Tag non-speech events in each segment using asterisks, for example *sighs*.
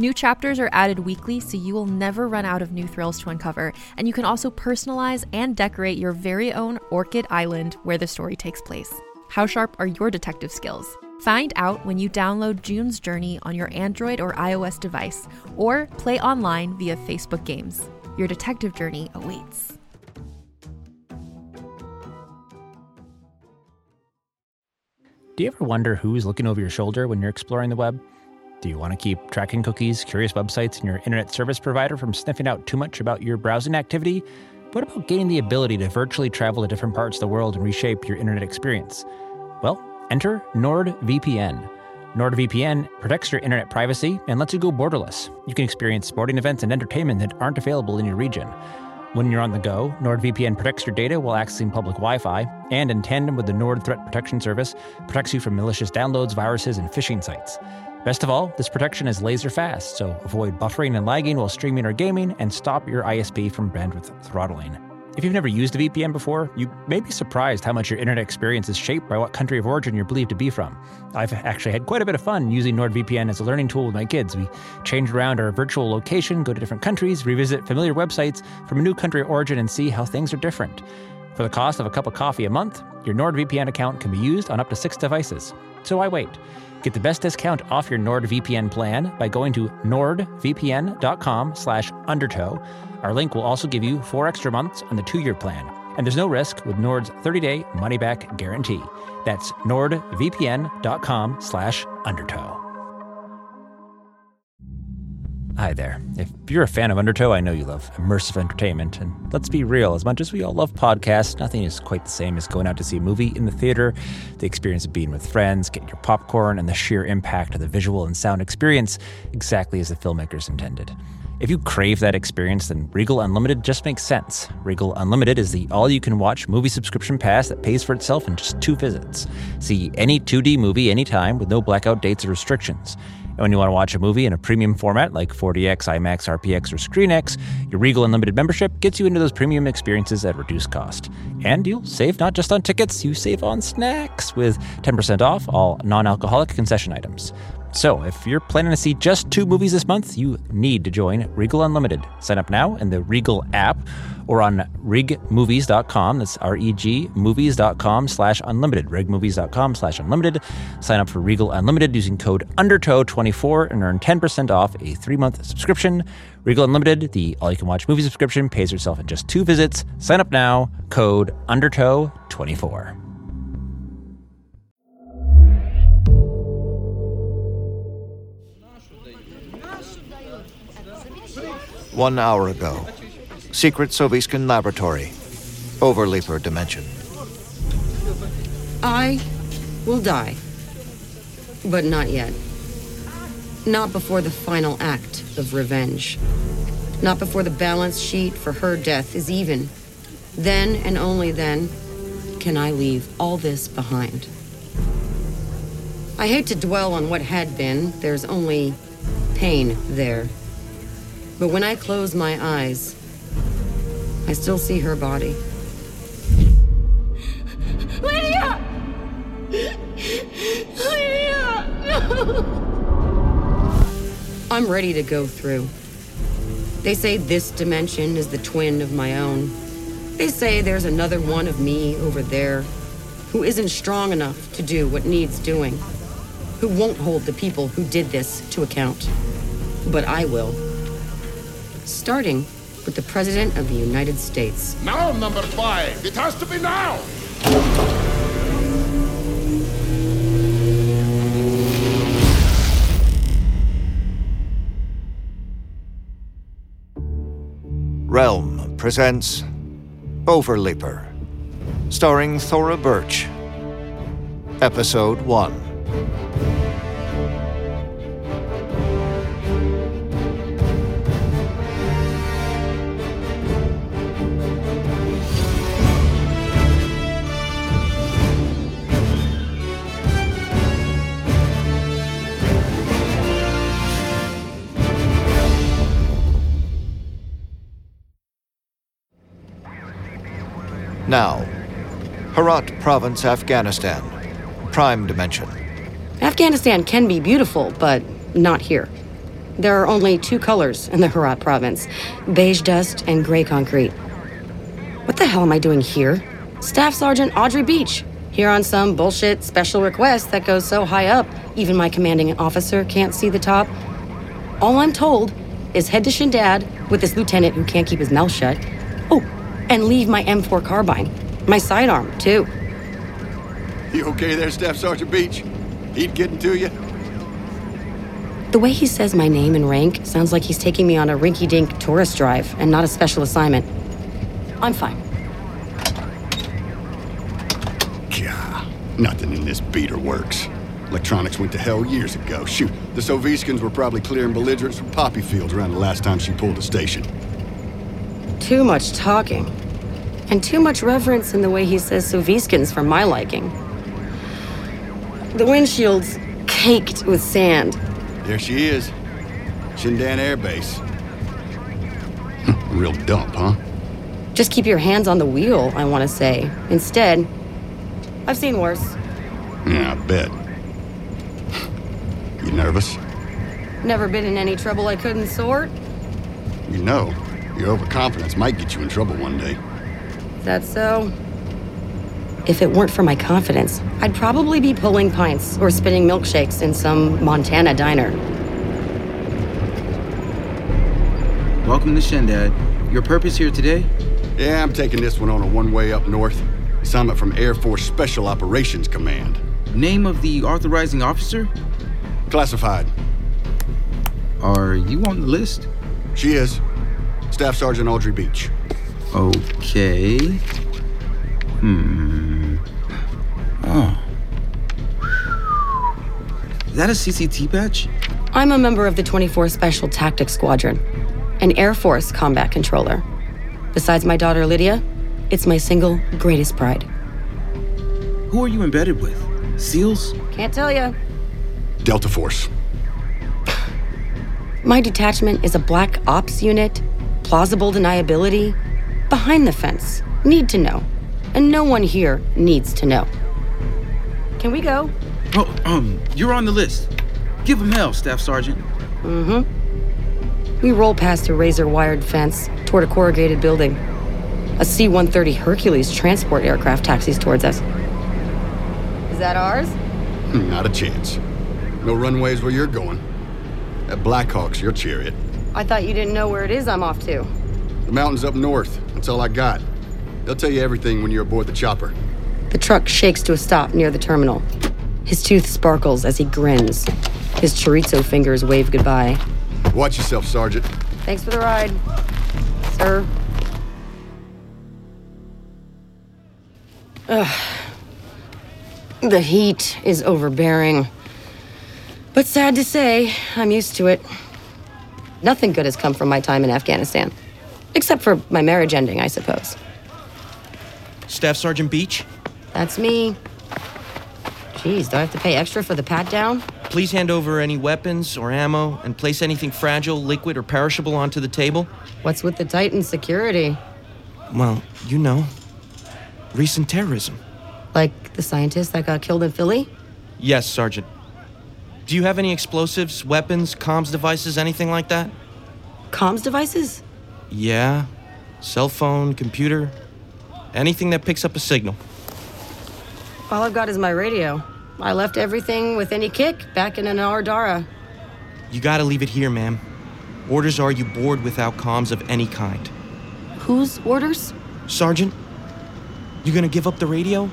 New chapters are added weekly, so you will never run out of new thrills to uncover, and you can also personalize and decorate your very own Orchid Island where the story takes place. How sharp are your detective skills? Find out when you download June's Journey on your Android or iOS device, or play online via Facebook Games. Your detective journey awaits. Do you ever wonder who's looking over your shoulder when you're exploring the web? Do you want to keep tracking cookies, curious websites, and your internet service provider from sniffing out too much about your browsing activity? What about gaining the ability to virtually travel to different parts of the world and reshape your internet experience? Well, enter NordVPN. NordVPN protects your internet privacy and lets you go borderless. You can experience sporting events and entertainment that aren't available in your region. When you're on the go, NordVPN protects your data while accessing public Wi Fi, and in tandem with the Nord Threat Protection Service, protects you from malicious downloads, viruses, and phishing sites. Best of all, this protection is laser fast, so avoid buffering and lagging while streaming or gaming and stop your ISP from bandwidth throttling. If you've never used a VPN before, you may be surprised how much your internet experience is shaped by what country of origin you're believed to be from. I've actually had quite a bit of fun using NordVPN as a learning tool with my kids. We change around our virtual location, go to different countries, revisit familiar websites from a new country of origin, and see how things are different. For the cost of a cup of coffee a month, your NordVPN account can be used on up to six devices. So why wait? Get the best discount off your NordVPN plan by going to nordvpn.com slash undertow. Our link will also give you four extra months on the two-year plan. And there's no risk with Nord's 30-day money-back guarantee. That's nordvpn.com slash undertow. Hi there. If you're a fan of Undertow, I know you love immersive entertainment. And let's be real, as much as we all love podcasts, nothing is quite the same as going out to see a movie in the theater, the experience of being with friends, getting your popcorn, and the sheer impact of the visual and sound experience exactly as the filmmakers intended. If you crave that experience, then Regal Unlimited just makes sense. Regal Unlimited is the all you can watch movie subscription pass that pays for itself in just two visits. See any 2D movie anytime with no blackout dates or restrictions. And when you want to watch a movie in a premium format like 4DX, IMAX, RPX, or ScreenX, your Regal Unlimited membership gets you into those premium experiences at reduced cost. And you'll save not just on tickets, you save on snacks with 10% off all non alcoholic concession items. So, if you're planning to see just two movies this month, you need to join Regal Unlimited. Sign up now in the Regal app or on regmovies.com. That's R-E-G movies.com slash unlimited. regmovies.com slash unlimited. Sign up for Regal Unlimited using code UNDERTOW24 and earn 10% off a three-month subscription. Regal Unlimited, the all-you-can-watch movie subscription, pays yourself in just two visits. Sign up now. Code UNDERTOW24. One hour ago, secret Soviskin laboratory, Overleaper dimension. I will die. But not yet. Not before the final act of revenge. Not before the balance sheet for her death is even. Then and only then can I leave all this behind. I hate to dwell on what had been, there's only pain there. But when I close my eyes, I still see her body. Lydia! Lydia! No! I'm ready to go through. They say this dimension is the twin of my own. They say there's another one of me over there who isn't strong enough to do what needs doing, who won't hold the people who did this to account. But I will. Starting with the President of the United States. Now, number five. It has to be now. Realm presents Overleaper, starring Thora Birch. Episode 1. Herat Province, Afghanistan. Prime dimension. Afghanistan can be beautiful, but not here. There are only two colors in the Herat province beige dust and gray concrete. What the hell am I doing here? Staff Sergeant Audrey Beach, here on some bullshit special request that goes so high up, even my commanding officer can't see the top. All I'm told is head to Shindand with this lieutenant who can't keep his mouth shut. Oh, and leave my M4 carbine. My sidearm, too. You okay there, Staff Sergeant Beach? Heat getting to you? The way he says my name and rank sounds like he's taking me on a rinky dink tourist drive and not a special assignment. I'm fine. Gah, nothing in this beater works. Electronics went to hell years ago. Shoot, the Soviskins were probably clearing belligerents from poppy fields around the last time she pulled a station. Too much talking. And too much reverence in the way he says Soviskins for my liking. The windshield's caked with sand. There she is. Shindand Air Base. Real dump, huh? Just keep your hands on the wheel, I want to say. Instead, I've seen worse. Yeah, I bet. You nervous? Never been in any trouble I couldn't sort. You know, your overconfidence might get you in trouble one day. Is that so? If it weren't for my confidence, I'd probably be pulling pints or spinning milkshakes in some Montana diner. Welcome to Shindand. Your purpose here today? Yeah, I'm taking this one on a one-way up north. Assignment from Air Force Special Operations Command. Name of the authorizing officer? Classified. Are you on the list? She is. Staff Sergeant Audrey Beach. Okay. Hmm. Oh. Is that a CCT badge? I'm a member of the 24 Special Tactics Squadron, an Air Force combat controller. Besides my daughter Lydia, it's my single greatest pride. Who are you embedded with? SEALs? Can't tell ya. Delta Force. My detachment is a black ops unit, plausible deniability, behind the fence, need to know. And no one here needs to know. Can we go? Oh, um, you're on the list. Give him hell, Staff Sergeant. Mm hmm. We roll past a razor wired fence toward a corrugated building. A C 130 Hercules transport aircraft taxis towards us. Is that ours? Not a chance. No runways where you're going. At Blackhawk's your chariot. I thought you didn't know where it is I'm off to. The mountains up north. That's all I got. They'll tell you everything when you're aboard the chopper. The truck shakes to a stop near the terminal. His tooth sparkles as he grins. His chorizo fingers wave goodbye. Watch yourself, Sergeant. Thanks for the ride, sir. Ugh. The heat is overbearing. But sad to say, I'm used to it. Nothing good has come from my time in Afghanistan. Except for my marriage ending, I suppose. Staff Sergeant Beach, That's me. Jeez, do I have to pay extra for the pat down? please hand over any weapons or ammo and place anything fragile, liquid, or perishable onto the table. What's with the Titan security? Well, you know, recent terrorism. Like the scientist that got killed in Philly? Yes, Sergeant. Do you have any explosives, weapons, comms devices, anything like that? Comms devices? Yeah. Cell phone, computer, anything that picks up a signal. All I've got is my radio. I left everything with any kick back in Anar Dara. You gotta leave it here, ma'am. Orders are you board without comms of any kind. Whose orders? Sergeant, you gonna give up the radio?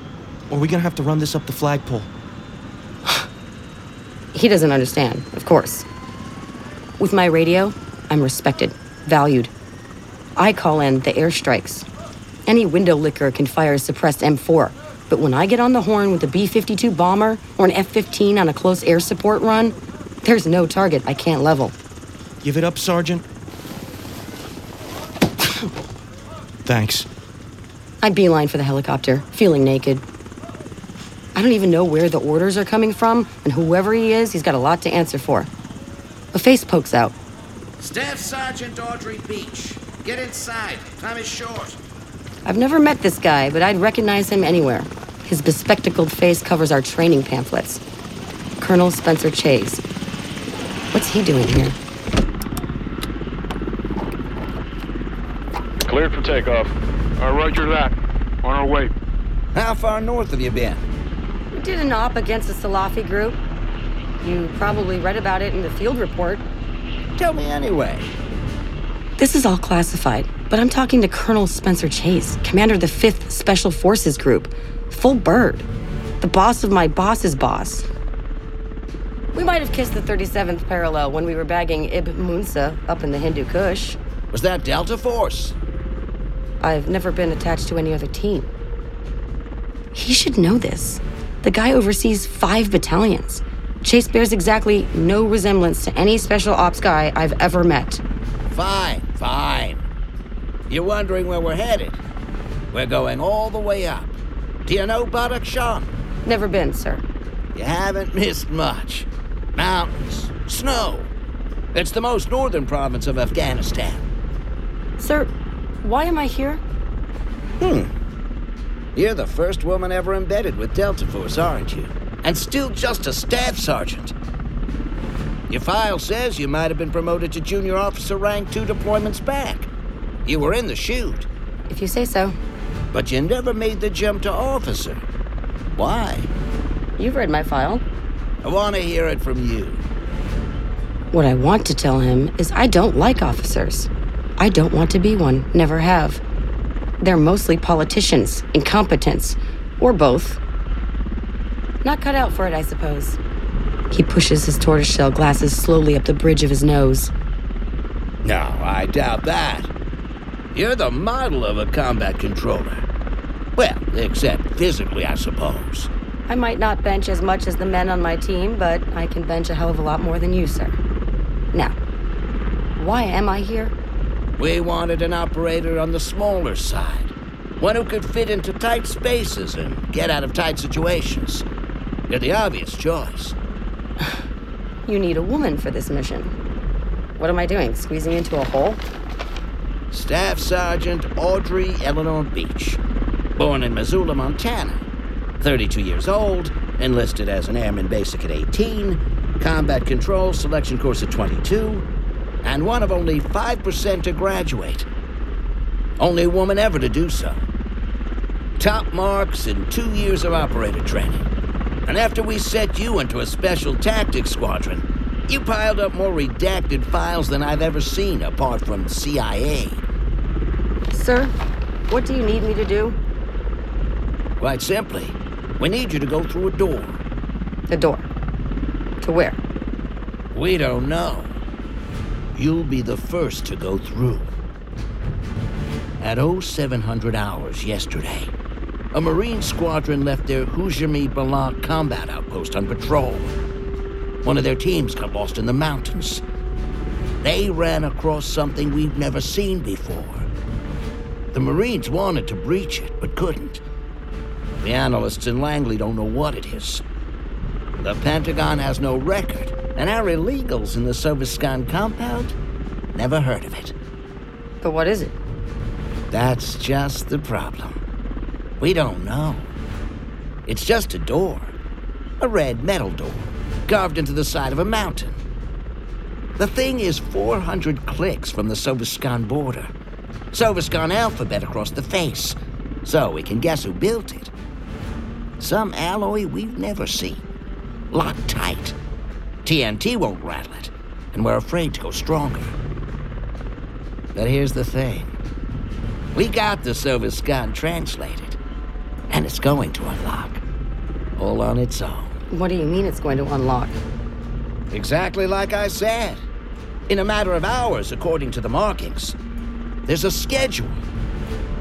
Or we gonna have to run this up the flagpole? He doesn't understand, of course. With my radio, I'm respected, valued. I call in the airstrikes. Any window licker can fire a suppressed M4, but when I get on the horn with a B 52 bomber or an F 15 on a close air support run, there's no target I can't level. Give it up, Sergeant. Thanks. I beeline for the helicopter, feeling naked. I don't even know where the orders are coming from, and whoever he is, he's got a lot to answer for. A face pokes out. Staff Sergeant Audrey Beach. Get inside. Time is short. I've never met this guy, but I'd recognize him anywhere. His bespectacled face covers our training pamphlets. Colonel Spencer Chase. What's he doing here? Cleared for takeoff. Uh, roger that. On our way. How far north have you been? We did an op against the Salafi group. You probably read about it in the field report. Tell me anyway. This is all classified, but I'm talking to Colonel Spencer Chase, commander of the 5th Special Forces Group. Full bird. The boss of my boss's boss. We might have kissed the 37th parallel when we were bagging Ibn Munsa up in the Hindu Kush. Was that Delta Force? I've never been attached to any other team. He should know this. The guy oversees five battalions. Chase bears exactly no resemblance to any special ops guy I've ever met. Fine, fine. You're wondering where we're headed? We're going all the way up. Do you know Badakhshan? Never been, sir. You haven't missed much. Mountains, snow. It's the most northern province of Afghanistan. Sir, why am I here? Hmm. You're the first woman ever embedded with Delta Force, aren't you? And still just a staff sergeant. Your file says you might have been promoted to junior officer rank two deployments back. You were in the chute. If you say so. But you never made the jump to officer. Why? You've read my file. I want to hear it from you. What I want to tell him is I don't like officers. I don't want to be one, never have. They're mostly politicians, incompetents, or both. Not cut out for it, I suppose. He pushes his tortoiseshell glasses slowly up the bridge of his nose. No, I doubt that. You're the model of a combat controller. Well, except physically, I suppose. I might not bench as much as the men on my team, but I can bench a hell of a lot more than you, sir. Now, why am I here? We wanted an operator on the smaller side. One who could fit into tight spaces and get out of tight situations. You're the obvious choice. *sighs* You need a woman for this mission. What am I doing? Squeezing into a hole? Staff Sergeant Audrey Eleanor Beach. Born in Missoula, Montana. 32 years old, enlisted as an airman basic at 18, combat control selection course at 22, and one of only 5% to graduate. Only woman ever to do so. Top marks in two years of operator training. And after we set you into a special tactics squadron, you piled up more redacted files than I've ever seen apart from CIA. Sir, what do you need me to do? Quite simply, we need you to go through a door. A door? To where? We don't know. You'll be the first to go through. At 0700 hours yesterday, a Marine squadron left their Hujami Balak combat outpost on patrol. One of their teams got lost in the mountains. They ran across something we've never seen before. The Marines wanted to breach it, but couldn't. The analysts in Langley don't know what it is. The Pentagon has no record, and our illegals in the Soviskan compound never heard of it. But what is it? That's just the problem. We don't know. It's just a door. A red metal door, carved into the side of a mountain. The thing is 400 clicks from the Soviskan border. Soviskan alphabet across the face, so we can guess who built it. Some alloy we've never seen. Locked tight. TNT won't rattle it, and we're afraid to go stronger. But here's the thing. We got the Soviskan translated, and it's going to unlock. All on its own. What do you mean it's going to unlock? Exactly like I said. In a matter of hours, according to the markings. There's a schedule.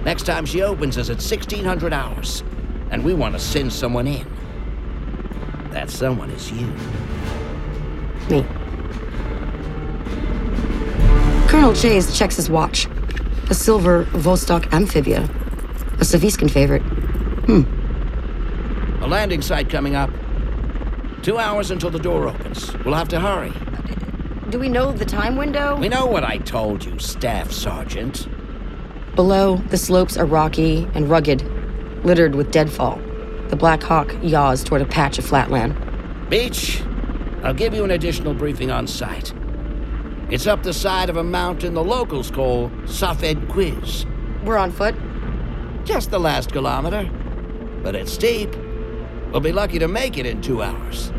Next time she opens is at 1600 hours, and we want to send someone in. That someone is you. Me. Colonel Chase checks his watch. A silver Vostok amphibia. A Saviskin favorite. Hmm. A landing site coming up. Two hours until the door opens. We'll have to hurry. Do we know the time window? We know what I told you, Staff Sergeant. Below, the slopes are rocky and rugged, littered with deadfall. The Black Hawk yaws toward a patch of flatland. Beach, I'll give you an additional briefing on site. It's up the side of a mountain the locals call Safed Quiz. We're on foot? Just the last kilometer. But it's steep. We'll be lucky to make it in two hours.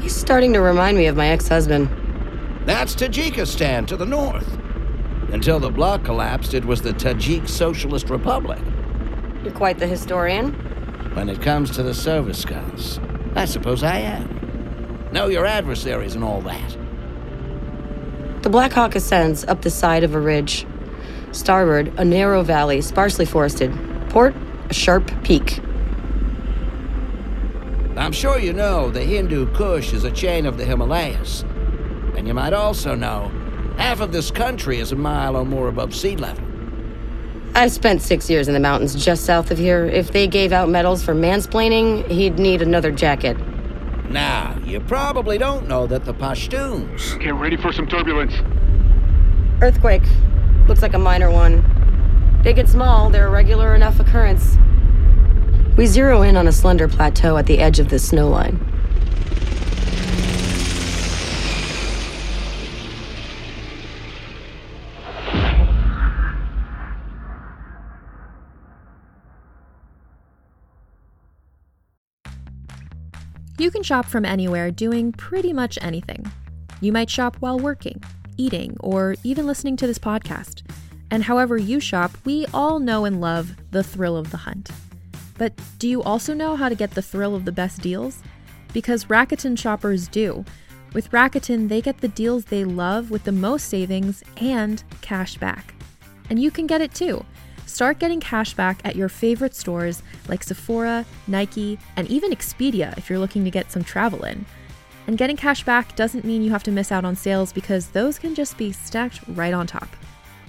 He's starting to remind me of my ex husband. That's Tajikistan to the north. Until the bloc collapsed, it was the Tajik Socialist Republic. You're quite the historian. When it comes to the service guns, I suppose I am. Know your adversaries and all that. The Black Hawk ascends up the side of a ridge. Starboard, a narrow valley, sparsely forested. Port, a sharp peak. I'm sure you know the Hindu Kush is a chain of the Himalayas. And you might also know half of this country is a mile or more above sea level. I've spent six years in the mountains just south of here. If they gave out medals for mansplaining, he'd need another jacket. Now, you probably don't know that the Pashtuns. Get ready for some turbulence. Earthquake. Looks like a minor one. Big and small, they're a regular enough occurrence. We zero in on a slender plateau at the edge of the snow line. You can shop from anywhere doing pretty much anything. You might shop while working, eating, or even listening to this podcast. And however you shop, we all know and love the thrill of the hunt. But do you also know how to get the thrill of the best deals? Because Rakuten shoppers do. With Rakuten, they get the deals they love with the most savings and cash back. And you can get it too. Start getting cash back at your favorite stores like Sephora, Nike, and even Expedia if you're looking to get some travel in. And getting cash back doesn't mean you have to miss out on sales because those can just be stacked right on top.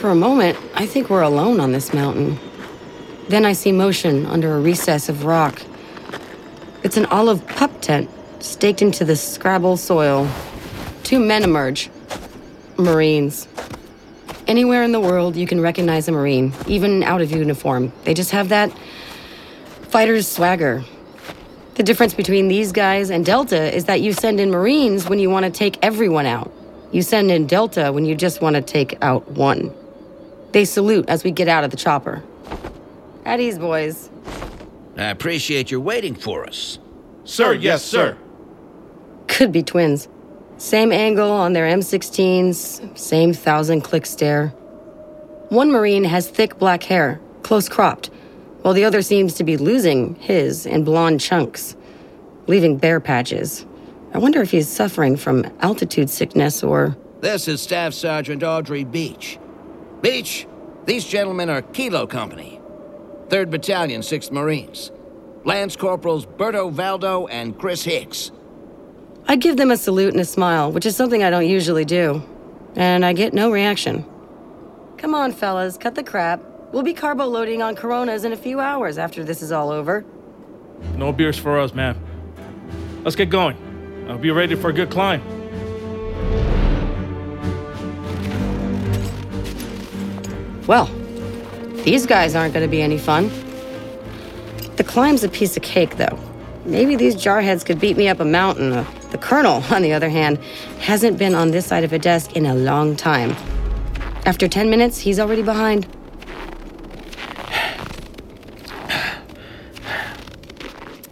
For a moment, I think we're alone on this mountain. Then I see motion under a recess of rock. It's an olive pup tent staked into the scrabble soil. Two men emerge. Marines. Anywhere in the world, you can recognize a Marine, even out of uniform. They just have that fighter's swagger. The difference between these guys and Delta is that you send in Marines when you want to take everyone out. You send in Delta when you just want to take out one. They salute as we get out of the chopper. At ease, boys. I appreciate your waiting for us. Sir, oh, yes, sir. Could be twins. Same angle on their M16s, same thousand click stare. One Marine has thick black hair, close cropped, while the other seems to be losing his in blonde chunks, leaving bare patches. I wonder if he's suffering from altitude sickness or. This is Staff Sergeant Audrey Beach. Beach, these gentlemen are Kilo Company, 3rd Battalion, 6th Marines. Lance Corporals Berto Valdo and Chris Hicks. I give them a salute and a smile, which is something I don't usually do. And I get no reaction. Come on, fellas, cut the crap. We'll be carbo loading on Coronas in a few hours after this is all over. No beers for us, man. Let's get going. I'll be ready for a good climb. Well, these guys aren't going to be any fun. The climb's a piece of cake, though. Maybe these jarheads could beat me up a mountain. Uh, the colonel, *laughs* on the other hand, hasn't been on this side of a desk in a long time. After 10 minutes, he's already behind.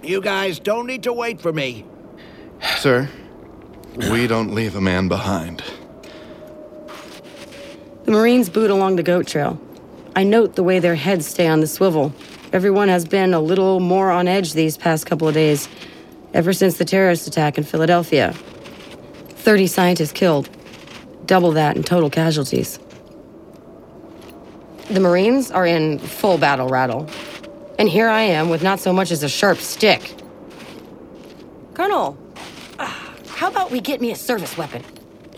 You guys don't need to wait for me. Sir, we don't leave a man behind. The Marines boot along the goat trail. I note the way their heads stay on the swivel. Everyone has been a little more on edge these past couple of days, ever since the terrorist attack in Philadelphia. 30 scientists killed, double that in total casualties. The Marines are in full battle rattle. And here I am with not so much as a sharp stick. Colonel, ah, how about we get me a service weapon?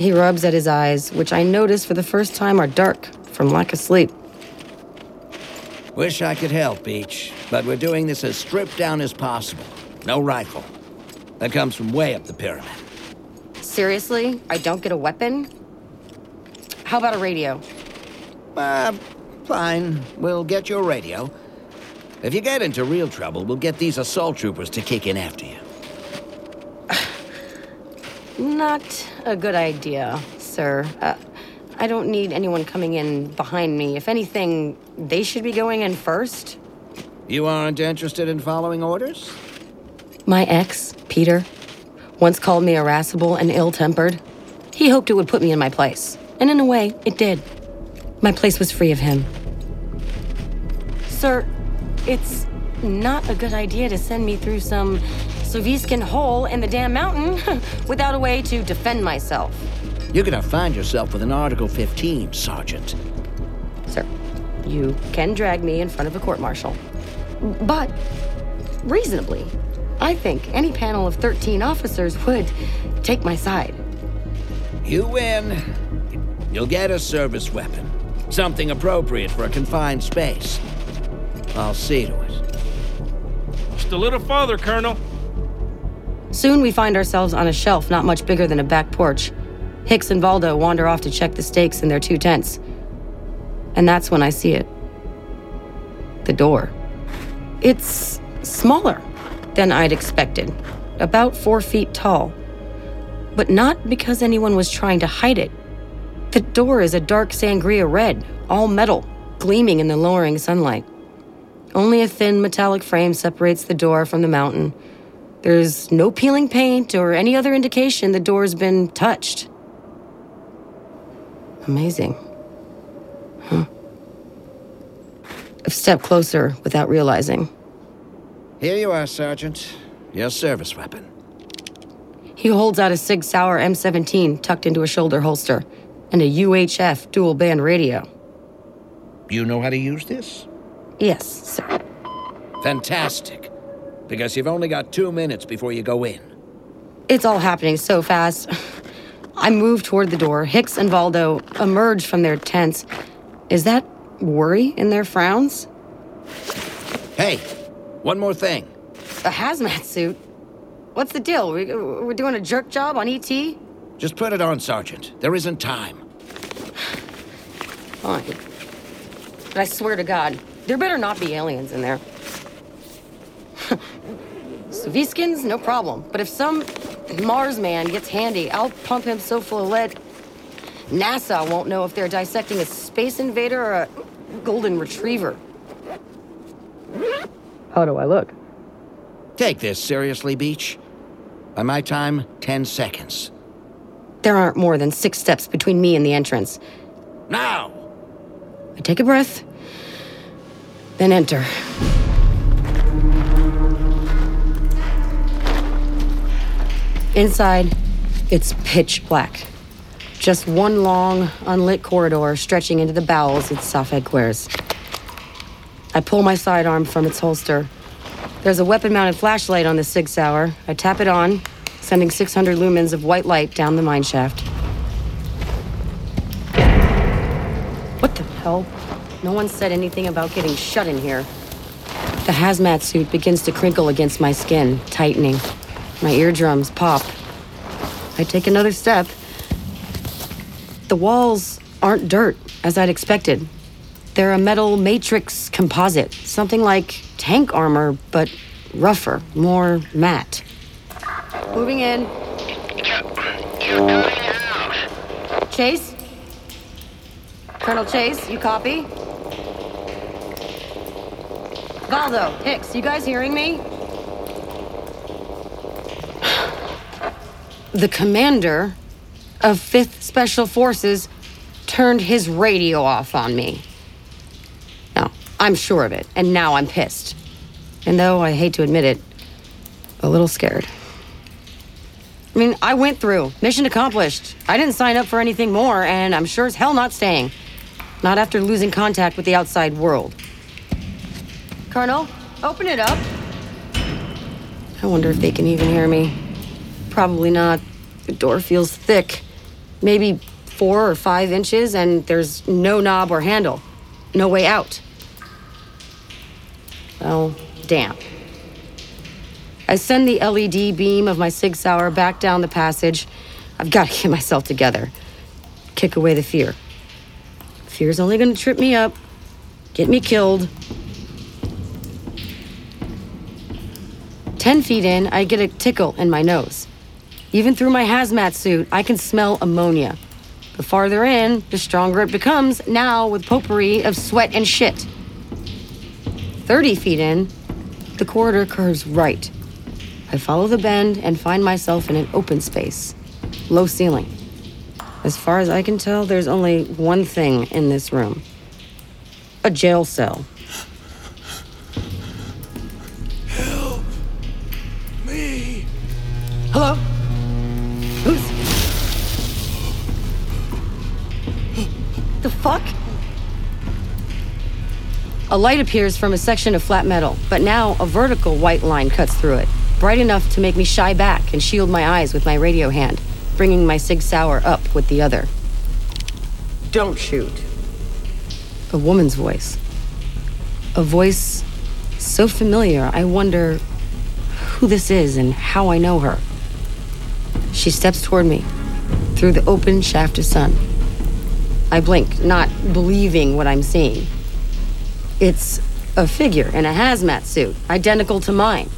He rubs at his eyes, which I notice for the first time are dark from lack of sleep. Wish I could help, Beach, but we're doing this as stripped down as possible. No rifle. That comes from way up the pyramid. Seriously? I don't get a weapon? How about a radio? Uh, fine. We'll get your radio. If you get into real trouble, we'll get these assault troopers to kick in after you. Not a good idea, sir. Uh, I don't need anyone coming in behind me. If anything, they should be going in first. You aren't interested in following orders? My ex, Peter, once called me irascible and ill tempered. He hoped it would put me in my place. And in a way, it did. My place was free of him. Sir, it's not a good idea to send me through some Soviskin hole in the damn mountain *laughs* without a way to defend myself. You're gonna find yourself with an Article 15, Sergeant. Sir, you can drag me in front of a court martial. But, reasonably, I think any panel of 13 officers would take my side. You win. You'll get a service weapon. Something appropriate for a confined space. I'll see to it. Just a little farther, Colonel. Soon we find ourselves on a shelf not much bigger than a back porch. Hicks and Valdo wander off to check the stakes in their two tents. And that's when I see it. The door. It's smaller than I'd expected, about four feet tall. But not because anyone was trying to hide it. The door is a dark sangria red, all metal, gleaming in the lowering sunlight. Only a thin metallic frame separates the door from the mountain. There's no peeling paint or any other indication the door's been touched. Amazing. Huh. A step closer without realizing. Here you are, Sergeant. Your service weapon. He holds out a Sig Sauer M17 tucked into a shoulder holster and a UHF dual band radio. You know how to use this? Yes, sir. Fantastic. Because you've only got two minutes before you go in. It's all happening so fast. *sighs* I move toward the door. Hicks and Valdo emerge from their tents. Is that worry in their frowns? Hey, one more thing. A hazmat suit? What's the deal? We, we're doing a jerk job on ET? Just put it on, Sergeant. There isn't time. Fine. But I swear to God, there better not be aliens in there. *laughs* Soviskins, no problem. But if some Mars man gets handy, I'll pump him so full of lead. NASA won't know if they're dissecting a space invader or a golden retriever. How do I look? Take this seriously, Beach. By my time, 10 seconds. There aren't more than six steps between me and the entrance. Now! I take a breath, then enter. Inside, it's pitch black. Just one long, unlit corridor stretching into the bowels its SOF headquarters. I pull my sidearm from its holster. There's a weapon mounted flashlight on the Sig Sauer. I tap it on, sending 600 lumens of white light down the mine shaft. What the hell? No one said anything about getting shut in here. The hazmat suit begins to crinkle against my skin, tightening. My eardrums pop. I take another step. The walls aren't dirt, as I'd expected. They're a metal matrix composite, something like tank armor, but rougher, more matte. Moving in. You're going out. Chase? Colonel Chase, you copy? Valdo, Hicks, you guys hearing me? The commander of 5th Special Forces turned his radio off on me. Now, I'm sure of it, and now I'm pissed. And though I hate to admit it, a little scared. I mean, I went through. Mission accomplished. I didn't sign up for anything more, and I'm sure as hell not staying. Not after losing contact with the outside world. Colonel, open it up. I wonder if they can even hear me. Probably not. The door feels thick. Maybe four or five inches, and there's no knob or handle. No way out. Well, damn. I send the LED beam of my Sig Sauer back down the passage. I've got to *laughs* get myself together. Kick away the fear. Fear's only gonna trip me up, get me killed. Ten feet in, I get a tickle in my nose. Even through my hazmat suit, I can smell ammonia. The farther in, the stronger it becomes, now with potpourri of sweat and shit. 30 feet in, the corridor curves right. I follow the bend and find myself in an open space, low ceiling. As far as I can tell, there's only one thing in this room a jail cell. Help me. Hello? Fuck? A light appears from a section of flat metal, but now a vertical white line cuts through it, bright enough to make me shy back and shield my eyes with my radio hand, bringing my Sig Sauer up with the other. Don't shoot. A woman's voice. A voice so familiar, I wonder who this is and how I know her. She steps toward me through the open shaft of sun. I blink, not believing what I'm seeing. It's a figure in a hazmat suit, identical to mine.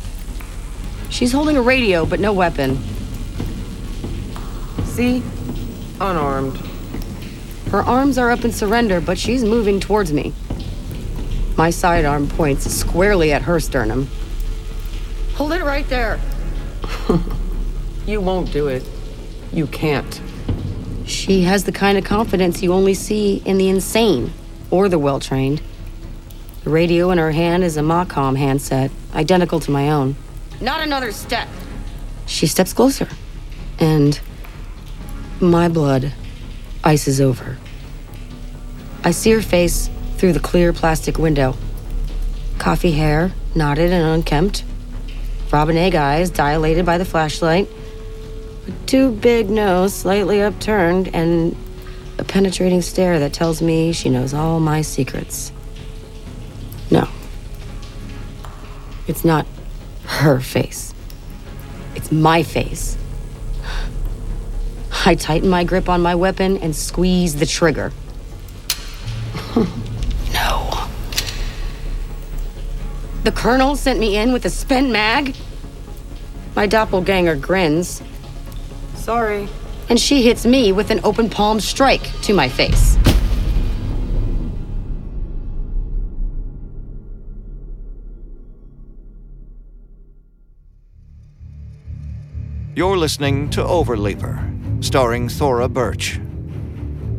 She's holding a radio, but no weapon. See? Unarmed. Her arms are up in surrender, but she's moving towards me. My sidearm points squarely at her sternum. Hold it right there. *laughs* you won't do it. You can't. She has the kind of confidence you only see in the insane or the well trained. The radio in her hand is a Macom handset, identical to my own. Not another step. She steps closer, and my blood ices over. I see her face through the clear plastic window. Coffee hair, knotted and unkempt. Robin egg eyes dilated by the flashlight. A too big nose slightly upturned, and a penetrating stare that tells me she knows all my secrets. No. It's not her face. It's my face. I tighten my grip on my weapon and squeeze the trigger. *laughs* no. The colonel sent me in with a spent mag? My doppelganger grins. Sorry. And she hits me with an open palm strike to my face. You're listening to Overleaper, starring Thora Birch.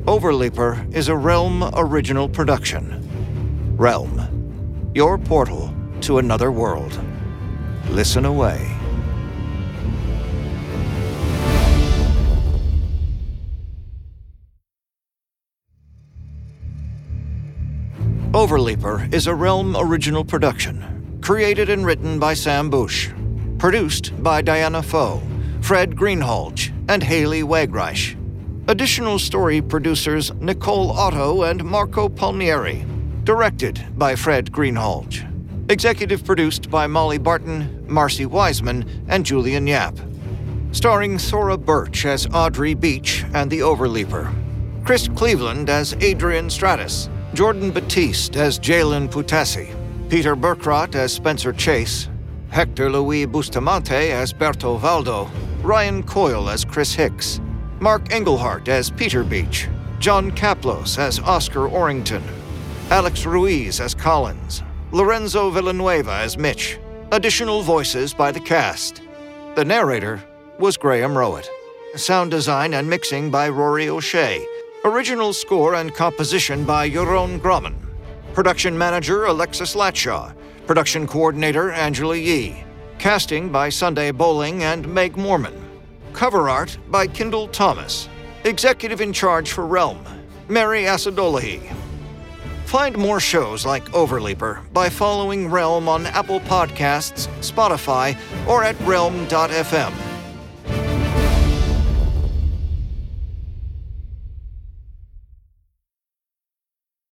Overleaper is a Realm original production. Realm, your portal to another world. Listen away. Overleaper is a Realm original production, created and written by Sam Bush, produced by Diana Pho, Fred Greenhalgh, and Haley Wagreich. Additional story producers Nicole Otto and Marco Palmieri. Directed by Fred Greenhalgh. Executive produced by Molly Barton, Marcy Wiseman, and Julian Yap. Starring Thora Birch as Audrey Beach and the Overleaper. Chris Cleveland as Adrian Stratus. Jordan Batiste as Jalen Putassi. Peter Berkrot as Spencer Chase. Hector Louis Bustamante as Berto Valdo. Ryan Coyle as Chris Hicks. Mark Engelhart as Peter Beach. John Kaplos as Oscar Orrington. Alex Ruiz as Collins. Lorenzo Villanueva as Mitch. Additional voices by the cast. The narrator was Graham Rowett. Sound design and mixing by Rory O'Shea. Original score and composition by Jeroen Grommen. Production manager Alexis Latshaw. Production coordinator Angela Yee. Casting by Sunday Boling and Meg Morman. Cover art by Kendall Thomas. Executive in charge for Realm, Mary Asadolahi. Find more shows like Overleaper by following Realm on Apple Podcasts, Spotify, or at realm.fm.